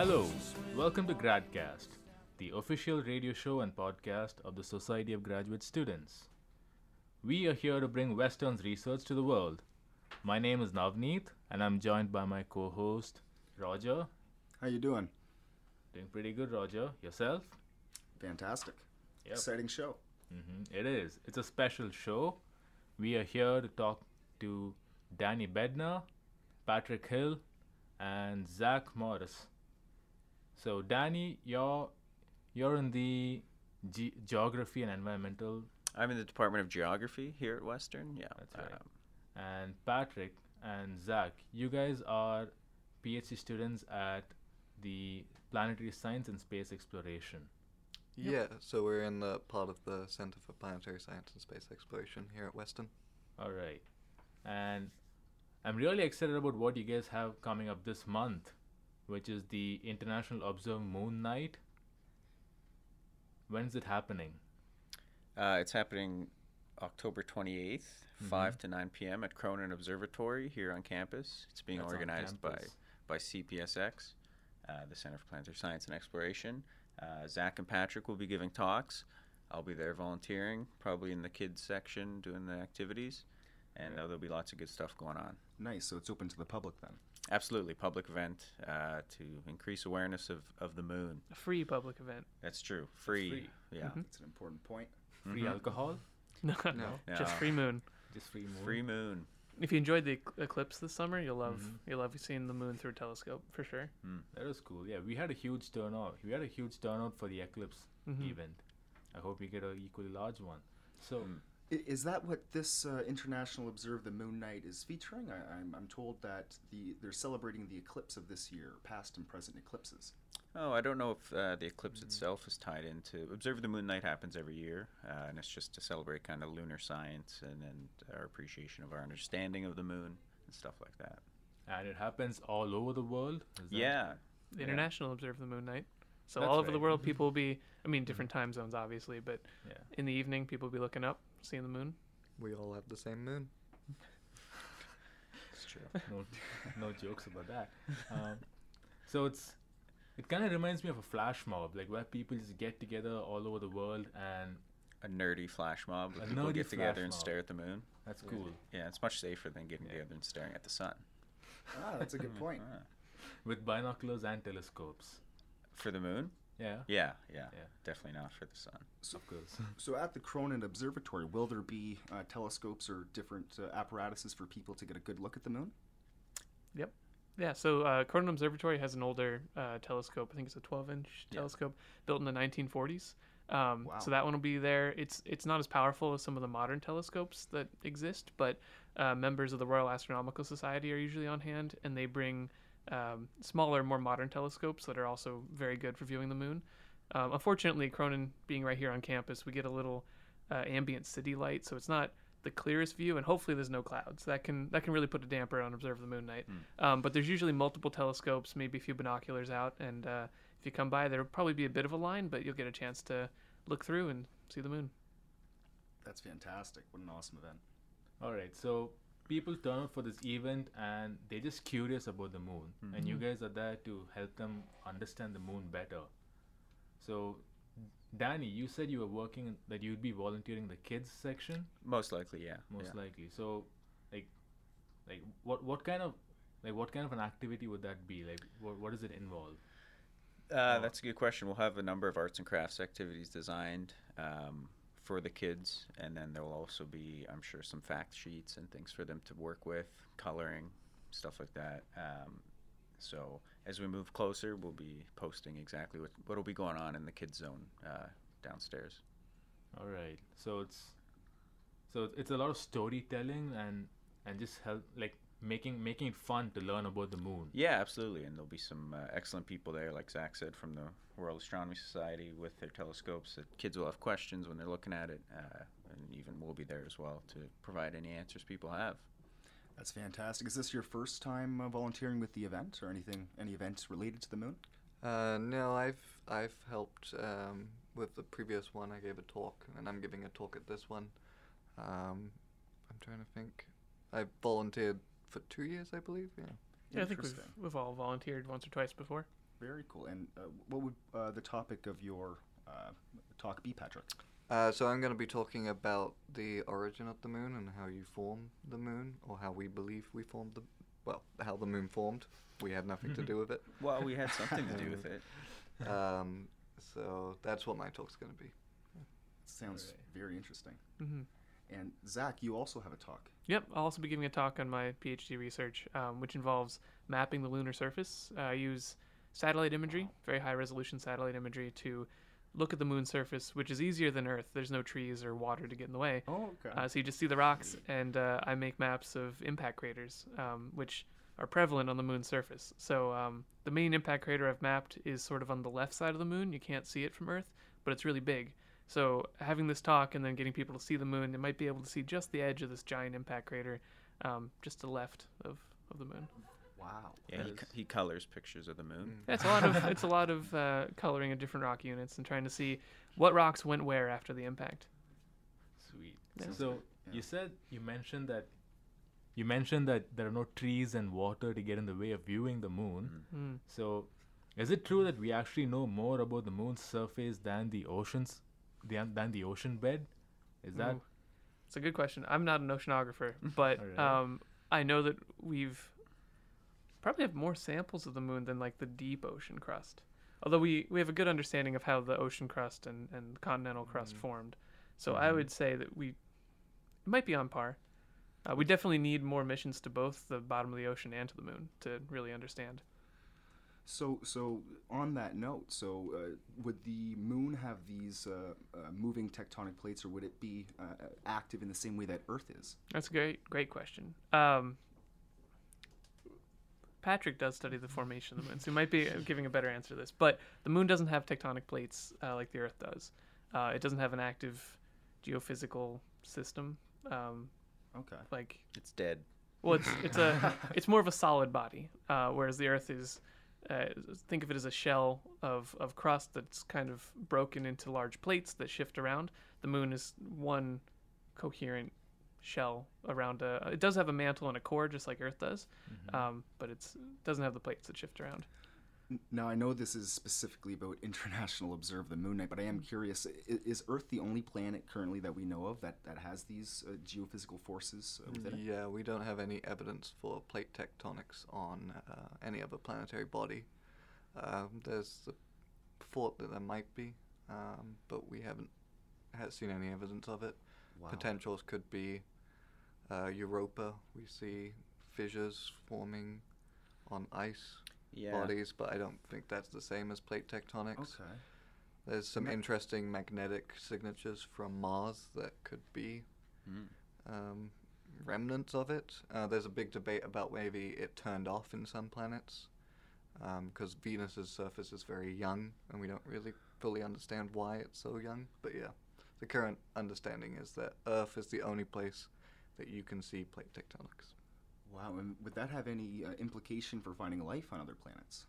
Hello, welcome to Gradcast, the official radio show and podcast of the Society of Graduate Students. We are here to bring Western's research to the world. My name is Navneet, and I'm joined by my co-host Roger. How you doing? Doing pretty good, Roger. Yourself? Fantastic. Yep. Exciting show. hmm It is. It's a special show. We are here to talk to Danny Bednar, Patrick Hill, and Zach Morris. So, Danny, you're you're in the ge- geography and environmental, I'm in the Department of Geography here at Western. Yeah, That's right. um, and Patrick and Zach, you guys are PhD students at the Planetary Science and Space Exploration. Yeah, so we're in the part of the Center for Planetary Science and Space Exploration here at Western. All right. And I'm really excited about what you guys have coming up this month, which is the International Observe Moon Night. When's it happening? uh, it's happening October 28th, Mhm. 5 to 9 p.m. at Cronin Observatory here on campus. It's being That's organized by, by CPSX, uh, the Center for Planetary Science and Exploration. Uh, Zach and Patrick will be giving talks. I'll be there volunteering, probably in the kids section doing the activities. And uh, there'll be lots of good stuff going on. Nice. So it's open to the public then. Absolutely, public event uh, to increase awareness of, of the moon. A free public event. That's true. Free. free. Yeah. Mhm. That's an important point. Free Mhm. alcohol? No, No. just free moon. Just free moon? Free moon. If you enjoyed the eclipse this summer, you'll love Mhm. you'll love seeing the moon through a telescope for sure. That was cool. Yeah, we had a huge turnout. We had a huge turnout for the eclipse Mhm. event. I hope we get an equally large one. So, Mm. I- Is that what this uh, International Observe the Moon Night is featuring? I, I'm, I'm told that the they're celebrating the eclipse of this year, past and present eclipses. Oh, I don't know if uh, the eclipse Mhm. itself is tied into. Observe the Moon Night happens every year, uh, and it's just to celebrate kind of lunar science and, and our appreciation of our understanding of the moon and stuff like that. and it happens all over the world? Is that- Yeah. The Yeah. International Observe the Moon Night. So That's all over the world, Mhm. people will be. I mean, different time zones, obviously, but Yeah. in the evening, people will be looking up, seeing the moon. We all have the same moon. It's true. no, no jokes about that. Um, so it's it kind of reminds me of a flash mob, like where people just get together all over the world, and A nerdy flash mob. where A people nerdy get together and mob. stare at the moon. that's cool. Yeah, it's much safer than getting Yeah. together and staring at the sun. Ah, that's a good point. Ah. With binoculars and telescopes. For the moon? Yeah, Yeah, yeah, Yeah. Definitely not for the sun. of course. So at the Cronin Observatory, will there be uh, telescopes or different uh, apparatuses for people to get a good look at the moon? Yep. Yeah. So uh, Cronin Observatory has an older uh, telescope. I think it's a 12-inch Yeah. telescope built in the 1940s. Um, Wow. So that one will be there. It's it's not as powerful as some of the modern telescopes that exist, but uh, members of the Royal Astronomical Society are usually on hand, and they bring um, smaller, more modern telescopes that are also very good for viewing the moon. Um, unfortunately, Cronin being right here on campus, we get a little uh, ambient city light, so it's not the clearest view, and hopefully there's no clouds. That can that can really put a damper on observe the moon night. Um, but there's usually multiple telescopes, maybe a few binoculars out, and uh, if you come by, there'll probably be a bit of a line, but you'll get a chance to look through and see the moon. That's fantastic. What an awesome event. All right, so people turn up for this event and they're just curious about the moon, and you guys are there to help them understand the moon better. So, Danny, you said you were working that you'd be volunteering the kids section, Most likely, yeah. most yeah. likely. So, like, like what what kind of like what kind of an activity would that be? Like, what what does it involve? Uh, that's a good question. We'll have a number of arts and crafts activities designed um, for the kids, and then there will also be, I'm sure, some fact sheets and things for them to work with, coloring, stuff like that. Um, so as we move closer, we'll be posting exactly what what will be going on in the kids zone uh, downstairs. All right, so it's so it's a lot of storytelling and and just help like making making it fun to learn about the moon. Yeah, absolutely. And there'll be some uh, excellent people there, like Zach said, from the World Astronomy Society with their telescopes. That kids will have questions when they're looking at it, uh, and even we'll be there as well to provide any answers people have. That's fantastic. Is this your first time uh, volunteering with the event or anything, any events related to the moon? Uh, no, I've I've helped um, with the previous one. I gave a talk, and I'm giving a talk at this one. Um, I'm trying to think. I volunteered for two years, I believe. Yeah. Yeah, I think we've, we've all volunteered once or twice before. Very cool. And uh, what would uh, the topic of your uh, talk be, Patrick? Uh, so I'm going to be talking about the origin of the moon and how you form the moon, or how we believe we formed the, well, how the moon formed. We had nothing to do with it. Well, we had something to do with it. Um, so that's what my talk's going to be. Sounds Right. very interesting. hmm And Zach, you also have a talk. Yep, I'll also be giving a talk on my PhD research, um, which involves mapping the lunar surface. Uh, I use satellite imagery, very high resolution satellite imagery, to look at the moon's surface, which is easier than Earth. There's no trees or water to get in the way. Oh, okay. Uh, so you just see the rocks, and uh, I make maps of impact craters, um, which are prevalent on the moon's surface. So um, the main impact crater I've mapped is sort of on the left side of the moon. You can't see it from Earth, but it's really big. So having this talk and then getting people to see the moon, they might be able to see just the edge of this giant impact crater, um, just to the left of, of the moon. wow. Yeah, he, is- co- he colors pictures of the moon. Yeah, it's a lot of it's a lot of uh, coloring of different rock units and trying to see what rocks went where after the impact. Sweet. Yeah. So Yeah. you said you mentioned that you mentioned that there are no trees and water to get in the way of viewing the moon. Mm. So is it true that we actually know more about the moon's surface than the oceans than, than the ocean bed? Is that Ooh. It's a good question. I'm not an oceanographer, but Alright. um, I know that we've probably have more samples of the moon than like the deep ocean crust. Although we, we have a good understanding of how the ocean crust and, and the continental crust Mhm. formed. So I Mhm. would say that we it might be on par. Uh, we definitely need more missions to both the bottom of the ocean and to the moon to really understand. So, so on that note, so uh, would the moon have these uh, uh, moving tectonic plates, or would it be uh, uh, active in the same way that Earth is? That's a great great question. Um, Patrick does study the formation of the moon, so he might be giving a better answer to this. But the moon doesn't have tectonic plates uh, like the Earth does. Uh, it doesn't have an active geophysical system. Um, Okay. like, It's dead. well, it's it's a it's more of a solid body, uh, whereas the Earth is. Uh, think of it as a shell of, of crust that's kind of broken into large plates that shift around. The moon is one coherent shell around a. It does have a mantle and a core, just like Earth does, Mhm. um, but it doesn't have the plates that shift around. Now I know this is specifically about International Observe the Moon Night, but I am curious: is Earth the only planet currently that we know of that, that has these uh, geophysical forces uh, within it? Yeah, we don't have any evidence for plate tectonics on uh, any other planetary body. Um, there's the thought that there might be, um, but we haven't ha seen any evidence of it. Wow. Potentials could be uh, Europa. We see fissures forming on ice Yeah. bodies, but I don't think that's the same as plate tectonics. Okay. There's some Ma- interesting magnetic signatures from Mars that could be Mm. um, remnants of it. Uh, there's a big debate about maybe it turned off in some planets because Venus's surface is very young, and we don't really fully understand why it's so young. But yeah, the current understanding is that Earth is the only place that you can see plate tectonics. Wow. And would that have any uh, implication for finding life on other planets?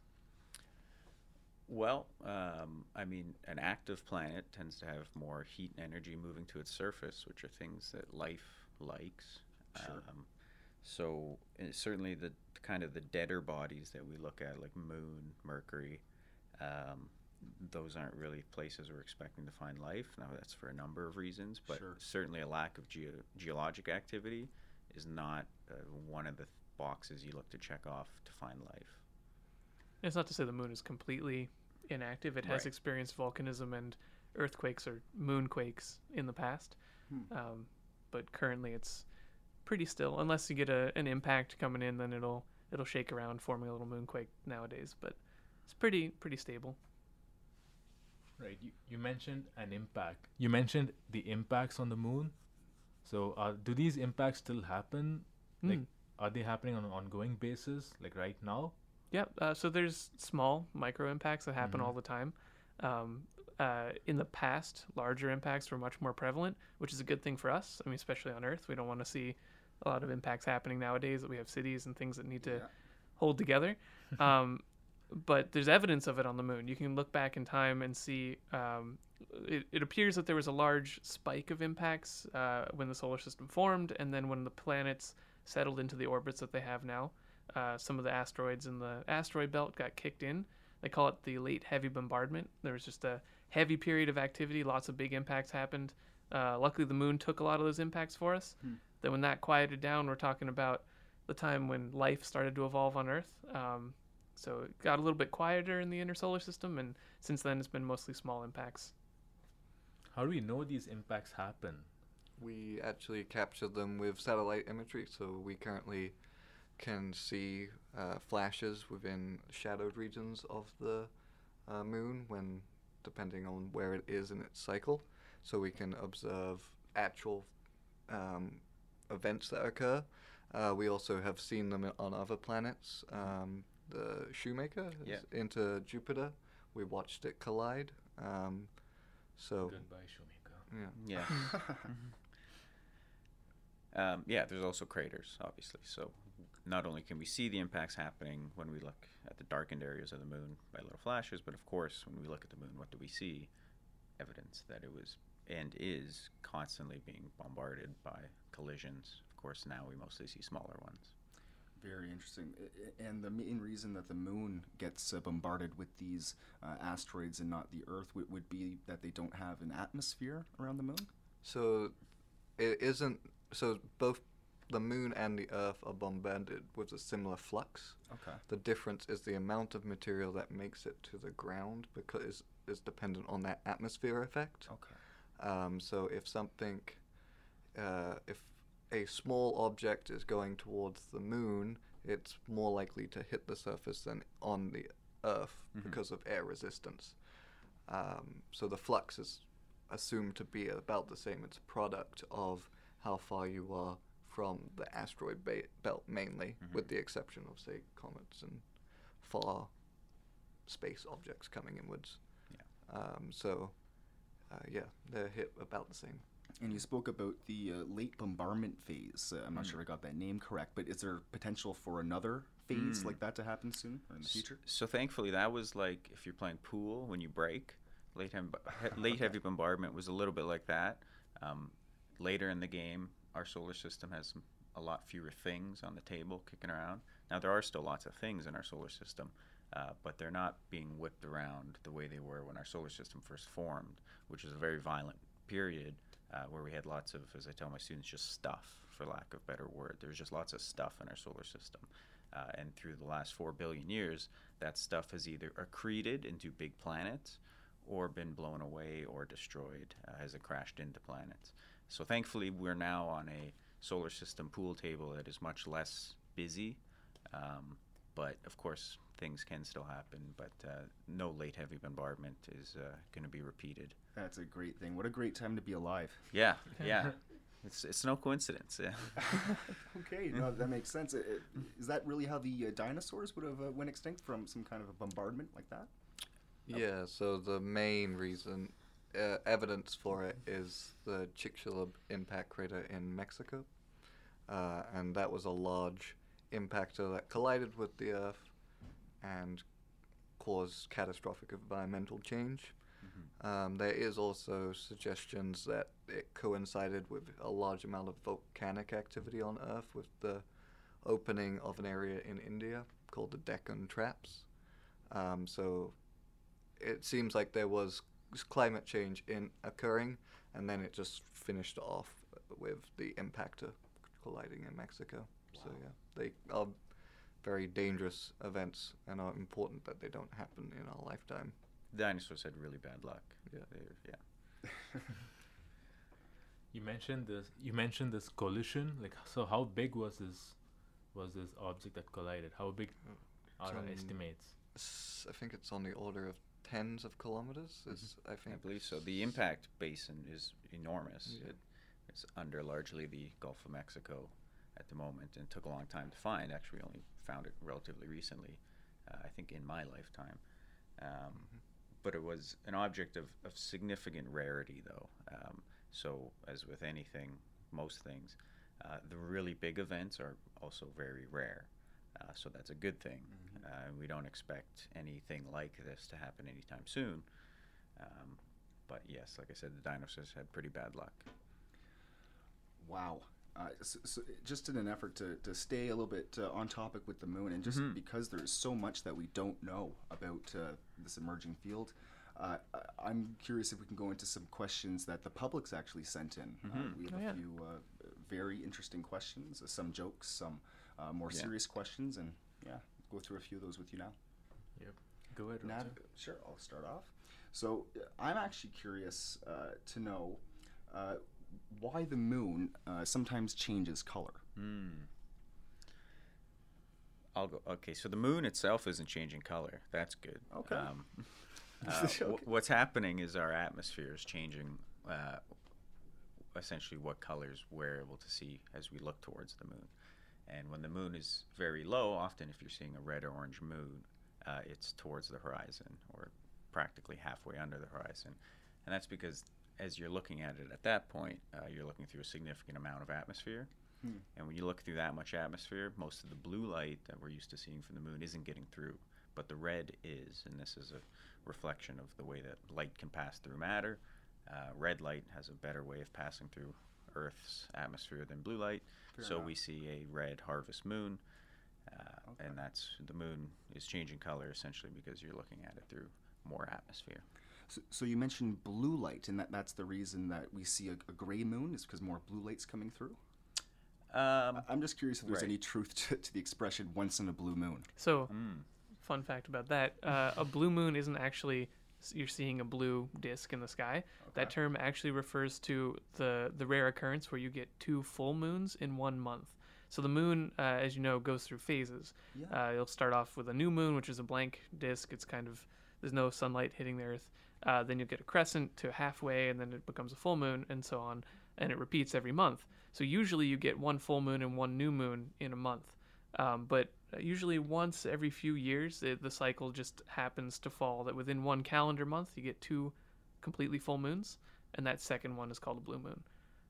Well, um, I mean, an active planet tends to have more heat and energy moving to its surface, which are things that life likes. Sure. Um, so uh, certainly the kind of the deader bodies that we look at, like Moon, Mercury, um, those aren't really places we're expecting to find life. Now that's for a number of reasons, but Sure. certainly a lack of geo- geologic activity is not uh, one of the th- boxes you look to check off to find life. It's not to say the moon is completely inactive. It has Right. experienced volcanism and earthquakes or moonquakes in the past, Hmm. um, but currently it's pretty still. Unless you get a, an impact coming in, then it'll it'll shake around, forming a little moonquake nowadays. But it's pretty pretty stable. Right. You, you mentioned an impact. You mentioned the impacts on the moon. So, uh, do these impacts still happen? Like, Mm. are they happening on an ongoing basis, like right now? Yep. Uh, so there's small micro impacts that happen Mhm. all the time. Um, uh, in the past, larger impacts were much more prevalent, which is a good thing for us. I mean, especially on Earth, we don't want to see a lot of impacts happening nowadays. That we have cities and things that need to Yeah. hold together. um, but there's evidence of it on the moon. You can look back in time and see. Um, it, it appears that there was a large spike of impacts uh, when the solar system formed, and then when the planets settled into the orbits that they have now. Uh, some of the asteroids in the asteroid belt got kicked in. They call it the late heavy bombardment. There was just a heavy period of activity. Lots of big impacts happened. Uh, luckily, the moon took a lot of those impacts for us. Then, when that quieted down, we're talking about the time when life started to evolve on Earth. Um, so it got a little bit quieter in the inner solar system, and since then, it's been mostly small impacts. How do we know these impacts happen? We actually captured them with satellite imagery, so we currently can see uh, flashes within shadowed regions of the uh, moon when, depending on where it is in its cycle. So we can observe actual um, events that occur. Uh, we also have seen them on other planets. Um, the Shoemaker is Yeah. into Jupiter. We watched it collide. Um, so Goodbye, Shoemaker. yeah. Yeah. Um, yeah, there's also craters, obviously. So not only can we see the impacts happening when we look at the darkened areas of the moon by little flashes, but of course, when we look at the moon, what do we see? Evidence that it was and is constantly being bombarded by collisions. Of course, now we mostly see smaller ones. Very interesting. I- I- And the main reason that the moon gets uh, bombarded with these uh, asteroids and not the Earth would, would be that they don't have an atmosphere around the moon? So it isn't. So both the moon and the Earth are bombarded with a similar flux. Okay. The difference is the amount of material that makes it to the ground because is dependent on that atmosphere effect. Okay. Um, so if something, uh, if a small object is going towards the moon, it's more likely to hit the surface than on the Earth Mhm. because of air resistance. Um, so the flux is assumed to be about the same. It's a product of how far you are from the asteroid ba- belt, mainly, with Mhm. the exception of, say, comets and far space objects coming inwards. Yeah. Um, so, uh, yeah, they're hit about the same. And you spoke about the uh, late bombardment phase. Uh, I'm not Mm. sure I got that name correct, but is there potential for another phase Mm. like that to happen soon or in the S- future? So thankfully, that was like if you're playing pool when you break. Late, hem- late heavy bombardment was a little bit like that. Um, later in the game, our solar system has a lot fewer things on the table kicking around. Now there are still lots of things in our solar system, uh, but they're not being whipped around the way they were when our solar system first formed, which was a very violent period uh, where we had lots of, as I tell my students, just stuff, for lack of a better word. There's just lots of stuff in our solar system. Uh, and through the last four billion years, that stuff has either accreted into big planets or been blown away or destroyed uh, as it crashed into planets. So thankfully, we're now on a solar system pool table that is much less busy. Um, but of course, things can still happen. But uh, no late heavy bombardment is uh, going to be repeated. That's a great thing. What a great time to be alive. Yeah, yeah. it's it's no coincidence. Yeah. okay, no, that makes sense. Is that really how the uh, dinosaurs would have uh, went extinct from some kind of a bombardment like that? Yeah, so the main reason, uh, evidence for it is the Chicxulub impact crater in Mexico. Uh, and that was a large impactor that collided with the Earth and caused catastrophic environmental change. Um, there is also suggestions that it coincided with a large amount of volcanic activity on Earth with the opening of an area in India called the Deccan Traps. Um, so it seems like there was climate change in occurring, and then it just finished off with the impactor colliding in Mexico. So yeah, they are very dangerous events and are important that they don't happen in our lifetime. Dinosaurs had really bad luck. Yeah. They're- yeah. You mentioned this. You mentioned this collision. Like, so how big was this? Was this object that collided? How big are um, the estimates? S- I think it's on the order of tens of kilometers. Is I think I believe so. The impact basin is enormous. Yeah. It, it's under largely the Gulf of Mexico at the moment, and took a long time to find. Actually, we only found it relatively recently. Uh, I think in my lifetime. Um, But it was an object of, of significant rarity, though. Um, so, as with anything, most things, uh, the really big events are also very rare. Uh, so that's a good thing. Mhm. Uh, we don't expect anything like this to happen anytime soon. Um, but yes, like I said, the dinosaurs had pretty bad luck. Wow. Uh, so, so just in an effort to, to stay a little bit uh, on topic with the moon, and just Mhm. because there's so much that we don't know about uh, this emerging field, uh, I'm curious if we can go into some questions that the public's actually sent in. Uh, Mhm. we have Oh, a yeah. few uh, very interesting questions, uh, some jokes, some uh, more Yeah. serious questions, and yeah, go through a few of those with you now. Yep. Go ahead, Nav- sure, I'll start off. So uh, I'm actually curious uh, to know uh, why the moon uh, sometimes changes color. Hmm. I'll go. Okay, so the moon itself isn't changing color. That's good. Okay. Um, uh, Okay. what's happening is our atmosphere is changing. Uh, essentially, what colors we're able to see as we look towards the moon. And when the moon is very low, often if you're seeing a red or orange moon, uh, it's towards the horizon or practically halfway under the horizon. And that's because as you're looking at it at that point, uh, you're looking through a significant amount of atmosphere. Hmm. And when you look through that much atmosphere, most of the blue light that we're used to seeing from the moon isn't getting through, but the red is. And this is a reflection of the way that light can pass through matter. Uh, red light has a better way of passing through Earth's atmosphere than blue light. Fair so enough. we see a red harvest moon. Uh, Okay. And that's the moon is changing color essentially because you're looking at it through more atmosphere. So, so you mentioned blue light, and that, that's the reason that we see a, a gray moon is because more blue light's coming through. Um, I- I'm just curious if there's right. any truth to, to the expression "once in a blue moon." So, mm, fun fact about that: uh, a blue moon isn't actually s- you're seeing a blue disk in the sky. That term actually refers to the the rare occurrence where you get two full moons in one month. So the moon, uh, as you know, goes through phases. Yeah. Uh, you'll start off with a new moon, which is a blank disk. It's kind of there's no sunlight hitting the Earth. Uh, then you'll get a crescent to halfway, and then it becomes a full moon, and so on. And it repeats every month. So usually you get one full moon and one new moon in a month. Um, but usually once every few years, it, the cycle just happens to fall that within one calendar month you get two completely full moons, and that second one is called a blue moon.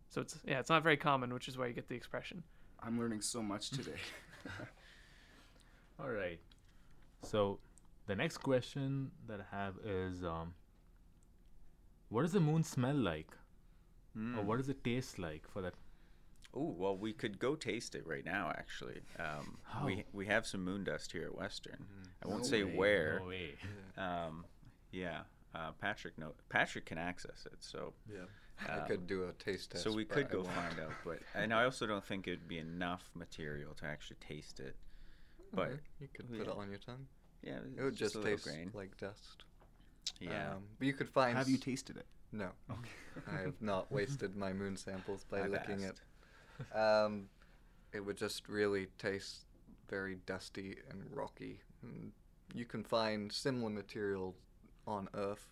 So it's yeah, it's not very common, which is why you get the expression. I'm learning so much today. All right. So the next question that I have is um, what does the moon smell like? Or what does it taste like for that? Oh well, we could go taste it right now. Actually, um, How? we we have some moon dust here at Western. I won't No say way, where. No way. Um, yeah, uh, Patrick no Patrick can access it, so Yeah. Um, I could do a taste test. so we could go find out. But and I also don't think it'd be enough material to actually taste it. But Okay, you could put yeah. it on your tongue. yeah, It would it's just a little taste grain. like dust. Yeah, Um, but you could find. Have you tasted it? No. okay. I have not wasted my moon samples by I've licking asked. it. Um, it would just really taste very dusty and rocky. And you can find similar material on Earth.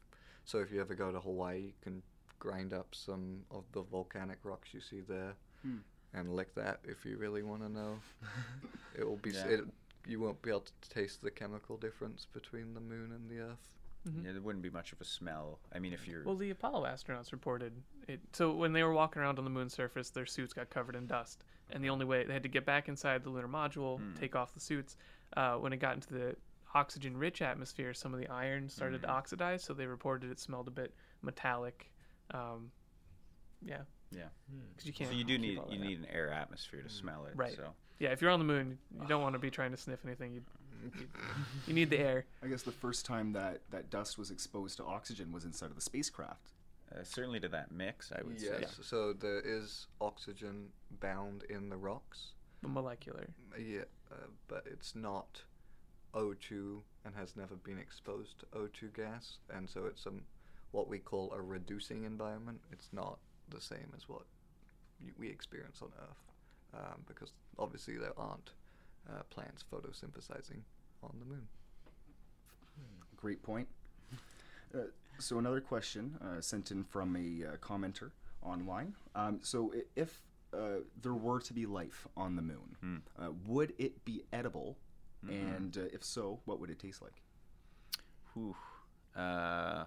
So if you ever go to Hawaii, you can grind up some of the volcanic rocks you see there Hmm. and lick that if you really want to know. it will be. s Yeah. It, you won't be able to taste the chemical difference between the moon and the Earth. Mhm. yeah, there wouldn't be much of a smell. I mean, if you're Well, the Apollo astronauts reported it. So when they were walking around on the moon's surface, their suits got covered in dust, and the only way they had to get back inside the lunar module, Hmm. take off the suits. Uh, when it got into the oxygen-rich atmosphere, some of the iron started to Hmm. oxidize, so they reported it smelled a bit metallic. Um, yeah, yeah. because you can't. So you do need you out. need an air atmosphere to smell it. Right. So Yeah, if you're on the moon, you don't want to be trying to sniff anything. You, you need the air. I guess the first time that, that dust was exposed to oxygen was inside of the spacecraft. uh, certainly to that mix, I would say. Yes. So there is oxygen bound in the rocks. The molecular. Yeah, uh, but it's not O2 and has never been exposed to O2 gas, and so it's um, what we call a reducing environment. It's not the same as what y- we experience on Earth, um, because obviously there aren't uh, plants photosynthesizing on the moon. Great point. Uh, so another question uh, sent in from a uh, commenter online. Um, so i- if uh, there were to be life on the moon, Hmm. uh, would it be edible? Mhm. And uh, if so, what would it taste like? Whew. Uh,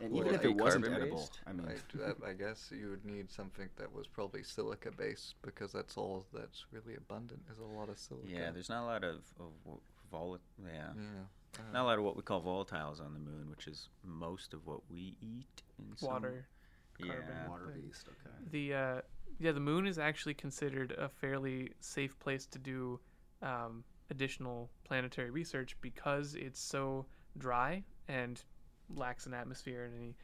And even it if it wasn't carbon edible, based? I mean, I, I- I guess you would need something that was probably silica based because that's all that's really abundant is a lot of silica. yeah, there's not a lot of, of w- vol- yeah. yeah. Not a lot of what we call volatiles on the moon, which is most of what we eat. In some- Water. Yeah. carbon Water thing. based. Okay. The uh, yeah, the moon is actually considered a fairly safe place to do um, additional planetary research because it's so dry and lacks an atmosphere and any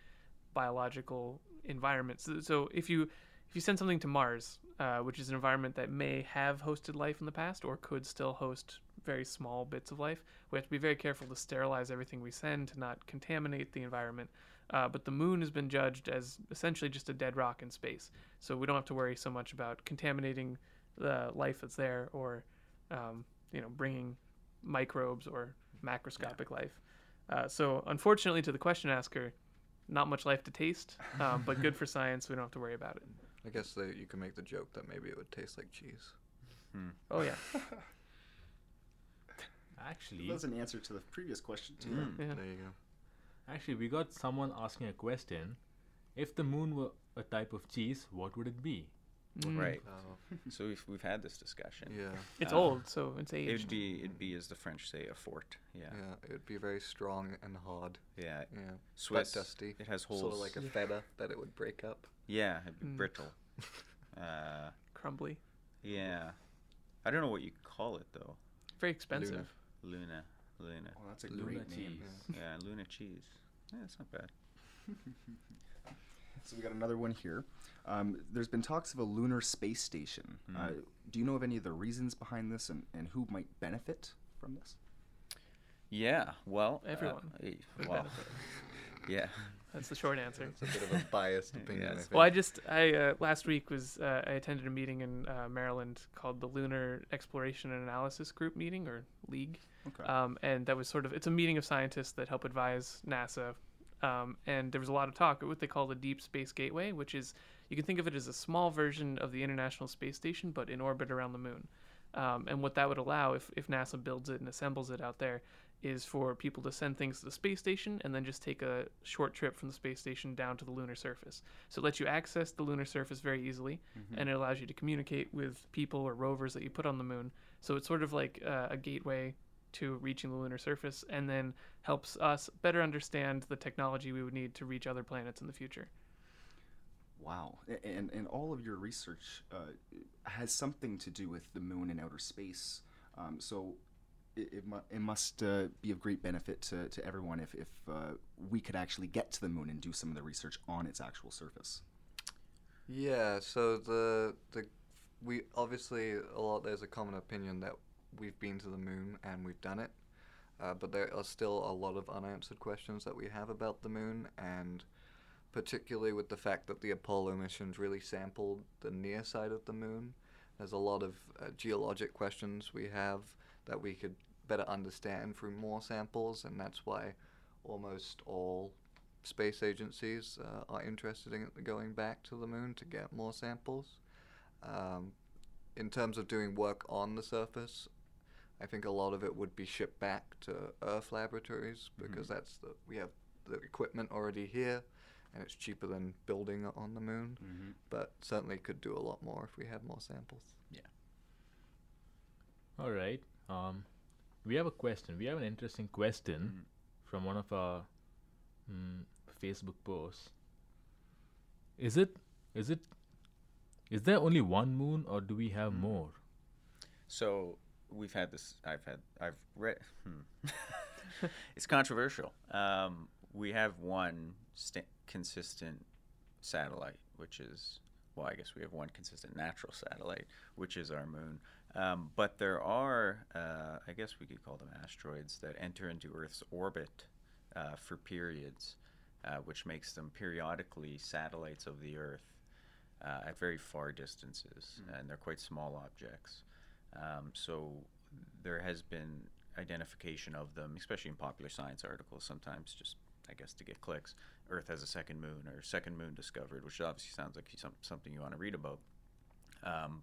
biological environment. So, so if you if you send something to Mars, uh, which is an environment that may have hosted life in the past or could still host very small bits of life, we have to be very careful to sterilize everything we send to not contaminate the environment. Uh, but the moon has been judged as essentially just a dead rock in space, so we don't have to worry so much about contaminating the life that's there or, um, you know, bringing microbes or macroscopic life. Uh, so unfortunately, to the question asker, not much life to taste, um, but good for science. We don't have to worry about it. I guess that you can make the joke that maybe it would taste like cheese. Oh yeah, Actually, That's an answer to the previous question too. Mm. yeah. There you go. actually, we got someone asking a question. If the moon were a type of cheese, what would it be? Mm. Right. Oh, So we've, we've had this discussion. yeah. It's Uh, old, so it's aged. It'd be it'd be as the French say a fort. Yeah. Yeah, it would be very strong and hard. Yeah. Yeah, Swiss. Quite dusty. It has holes. Sort of like a feather that it would break up. yeah, it'd be Mm. brittle. Uh, crumbly. yeah. I don't know what you call it though. Very expensive. Luna. Luna. Well, that's a Luna great name. cheese. Yeah, Luna cheese. Yeah, it's not bad. So we got another one here. Um, there's been talks of a lunar space station. Mm. Uh, do you know of any of the reasons behind this and, and who might benefit from this? Yeah. Well. uh, Everyone would well. Yeah. That's the short answer. It's a bit of a biased opinion. I Yes. think. Well, I just I uh, last week was uh, I attended a meeting in uh, Maryland called the Lunar Exploration and Analysis Group meeting or LEAG, Okay. um, and that was sort of it's a meeting of scientists that help advise NASA, um, and there was a lot of talk at what they call the Deep Space Gateway, which is you can think of it as a small version of the International Space Station, but in orbit around the moon. Um, and what that would allow, if, if NASA builds it and assembles it out there, is for people to send things to the space station and then just take a short trip from the space station down to the lunar surface. So it lets you access the lunar surface very easily, and it allows you to communicate with people or rovers that you put on the moon. So it's sort of like uh, a gateway to reaching the lunar surface, and then helps us better understand the technology we would need to reach other planets in the future. Wow. And, and all of your research uh, has something to do with the moon and outer space. Um, so it, it, mu- it must uh, be of great benefit to, to everyone if, if uh, we could actually get to the moon and do some of the research on its actual surface. Yeah, so the the we obviously a lot there's a common opinion that we've been to the moon and we've done it, uh, but there are still a lot of unanswered questions that we have about the moon, and particularly with the fact that the Apollo missions really sampled the near side of the moon. There's a lot of uh, geologic questions we have that we could better understand through more samples, and that's why almost all space agencies uh, are interested in going back to the moon to get more samples. Um, in terms of doing work on the surface, I think a lot of it would be shipped back to Earth laboratories because that's the we have the equipment already here, and it's cheaper than building it on the moon. Mm-hmm. But certainly could do a lot more if we had more samples. Yeah. All right. Um, we have a question. We have an interesting question Mm. from one of our mm, Facebook posts. Is it? Is it? Is there only one moon, or do we have Mm. more? So we've had this. I've had. I've read. Hmm. it's controversial. Um, we have one sta- consistent satellite, which is well, I guess we have one consistent natural satellite, which is our moon. Um, but there are, uh, I guess we could call them asteroids that enter into Earth's orbit uh, for periods, uh, which makes them periodically satellites of the Earth uh, at very far distances, and they're quite small objects. Um, so there has been identification of them, especially in popular science articles. Sometimes, just I guess to get clicks, Earth has a second moon or second moon discovered, which obviously sounds like some, something you want to read about. Um,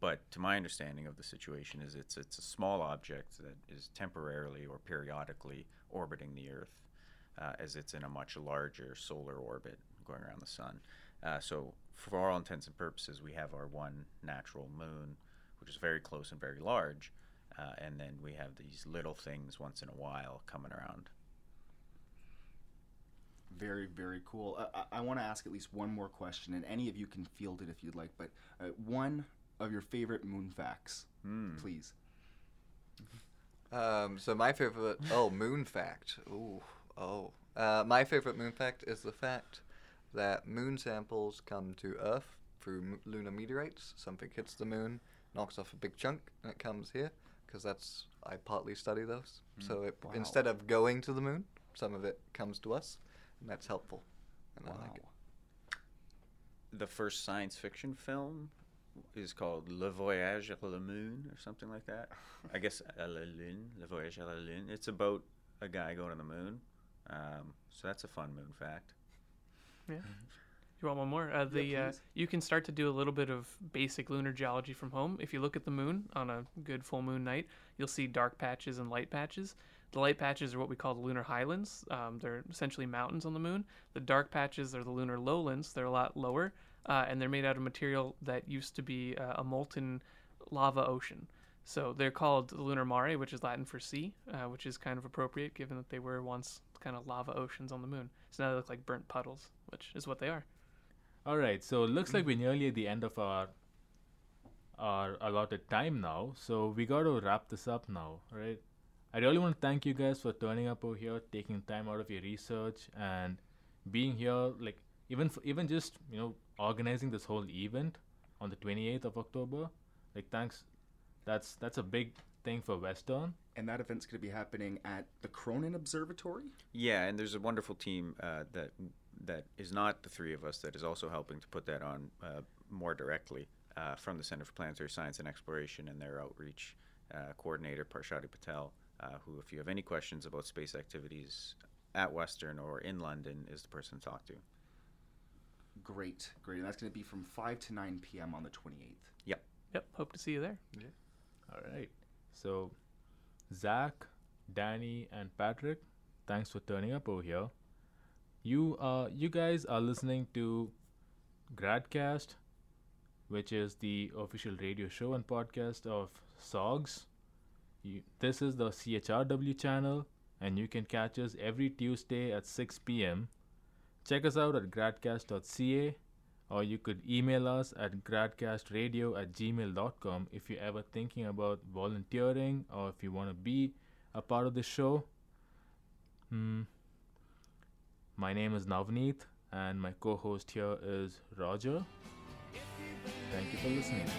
but to my understanding of the situation is it's it's a small object that is temporarily or periodically orbiting the Earth, uh, as it's in a much larger solar orbit going around the sun. Uh, so for all intents and purposes, we have our one natural moon, which is very close and very large, uh, and then we have these little things once in a while coming around. Very, very cool. Uh, I, I want to ask at least one more question, and any of you can field it if you'd like. But uh, one of your favorite moon facts, Hmm. please. Um, so my favorite oh moon fact. Ooh oh. Uh, my favorite moon fact is the fact that moon samples come to Earth through m- lunar meteorites. Something hits the moon, knocks off a big chunk, and it comes here because that's I partly study those. Mm. So it, Wow. instead of going to the moon, some of it comes to us, and that's helpful. And I like it. The first science fiction film is called Le Voyage à la Moon or something like that. I guess à la Lune, Le Voyage à la Lune. It's about a guy going to the moon. Um, so that's a fun moon fact. Yeah. Mm-hmm. You want one more? Uh, the uh, you can start to do a little bit of basic lunar geology from home. If you look at the moon on a good full moon night, you'll see dark patches and light patches. The light patches are what we call the lunar highlands. Um, they're essentially mountains on the moon. The dark patches are the lunar lowlands. They're a lot lower, uh, and they're made out of material that used to be uh, a molten lava ocean. So they're called the lunar mare, which is Latin for sea, uh, which is kind of appropriate given that they were once kind of lava oceans on the moon. So now they look like burnt puddles, which is what they are. All right, so it looks like we're nearly at the end of our our allotted time now. So we got to wrap this up now, right? I really want to thank you guys for turning up over here, taking time out of your research, and being here. Like even f- even just you know organizing this whole event on the 28th of October. Like thanks, that's that's a big thing for Western. And that event's going to be happening at the Cronin Observatory. Yeah, and there's a wonderful team uh, that that is not the three of us that is also helping to put that on uh, more directly uh, from the Center for Planetary Science and Exploration and their outreach uh, coordinator Parshati Patel, uh, who, if you have any questions about space activities at Western or in London, is the person to talk to. Great, great. And that's going to be from 5 to 9 p.m. on the 28th. Yep, Yep. hope to see you there. Yeah. All right. So, Zach, Danny, and Patrick, thanks for turning up over here. You uh, you guys are listening to Gradcast, which is the official radio show and podcast of SOGS. You, this is the CHRW channel, and you can catch us every Tuesday at 6 p.m. Check us out at gradcast.ca or you could email us at gradcastradio at gmail.com if you're ever thinking about volunteering or if you want to be a part of the show. Hmm. My name is Navneet and my co host here is Roger. Thank you for listening.